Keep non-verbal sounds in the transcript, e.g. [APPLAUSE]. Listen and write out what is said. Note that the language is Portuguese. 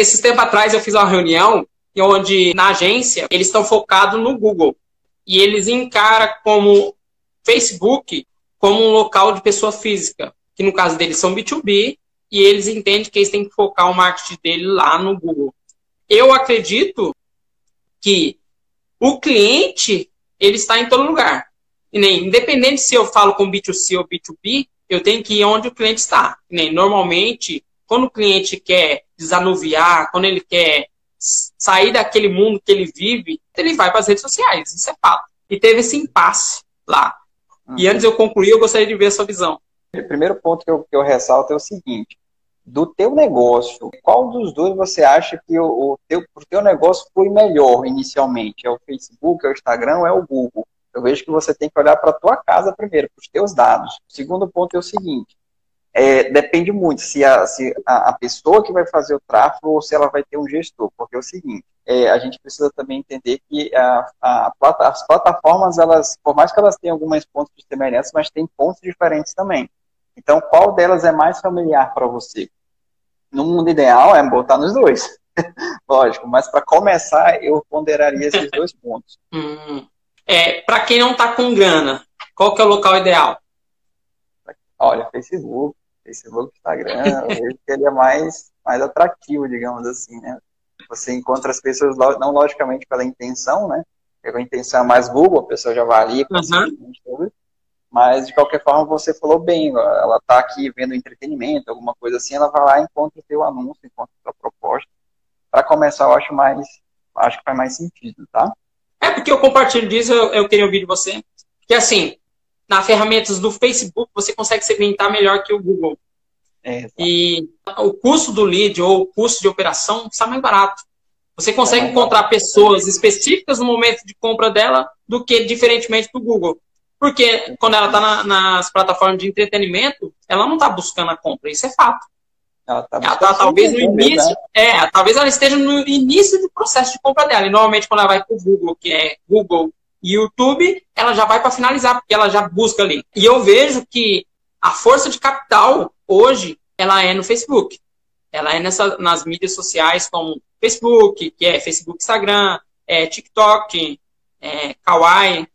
esses tempos atrás eu fiz uma reunião onde na agência eles estão focados no Google e eles encaram como Facebook como um local de pessoa física, que no caso deles são B2B, e eles entendem que eles têm que focar o marketing dele lá no Google. Eu acredito que o cliente ele está em todo lugar. E nem independente se eu falo com B2C ou B2B, eu tenho que ir onde o cliente está. E nem normalmente, quando o cliente quer desanuviar, quando ele quer sair daquele mundo que ele vive, ele vai para as redes sociais. Isso é fato. E teve esse impasse lá. E antes de eu concluir, eu gostaria de ver a sua visão. O primeiro ponto que eu, que eu ressalto é o seguinte: do teu negócio, qual dos dois você acha que o, o teu, o teu negócio foi melhor inicialmente? É o Facebook, é o Instagram ou é o Google? Eu vejo que você tem que olhar para a tua casa primeiro, para os teus dados. O segundo ponto é o seguinte: é, depende muito se, a, se a, a, pessoa que vai fazer o tráfego ou se ela vai ter um gestor. Porque é o seguinte, é, a gente precisa também entender que a, a, as plataformas, elas, por mais que elas tenham alguns pontos de semelhança, mas tem pontos diferentes também. Então, qual delas é mais familiar para você? No mundo ideal é botar nos dois. [LAUGHS] Lógico, mas para começar, eu ponderaria esses [LAUGHS] dois pontos. Hum. É, para quem não está com grana, qual que é o local ideal? Olha, Facebook, Facebook, Instagram, eu vejo que ele é mais, mais atrativo, digamos assim, né? Você encontra as pessoas, não logicamente pela intenção, né? Pela intenção é mais Google, a pessoa já vai ali, uhum. mas de qualquer forma você falou bem, ela está aqui vendo entretenimento, alguma coisa assim, ela vai lá e encontra o teu anúncio, encontra a tua proposta. Para começar, eu acho mais, acho que faz mais sentido, tá? É porque eu compartilho disso, eu, eu queria ouvir de você. Que assim, nas ferramentas do Facebook, você consegue segmentar melhor que o Google. É, e o custo do lead ou o custo de operação está mais barato. Você consegue é encontrar pessoas específicas no momento de compra dela do que diferentemente do Google. Porque quando ela está na, nas plataformas de entretenimento, ela não está buscando a compra, isso é fato. Ela está tá, talvez no início, né? é, talvez ela esteja no início do processo de compra dela. E normalmente quando ela vai para o Google, que é Google YouTube, ela já vai para finalizar, porque ela já busca ali. E eu vejo que a força de capital hoje ela é no Facebook. Ela é nessa, nas mídias sociais como Facebook, que é Facebook, Instagram, é TikTok, é Kawaii.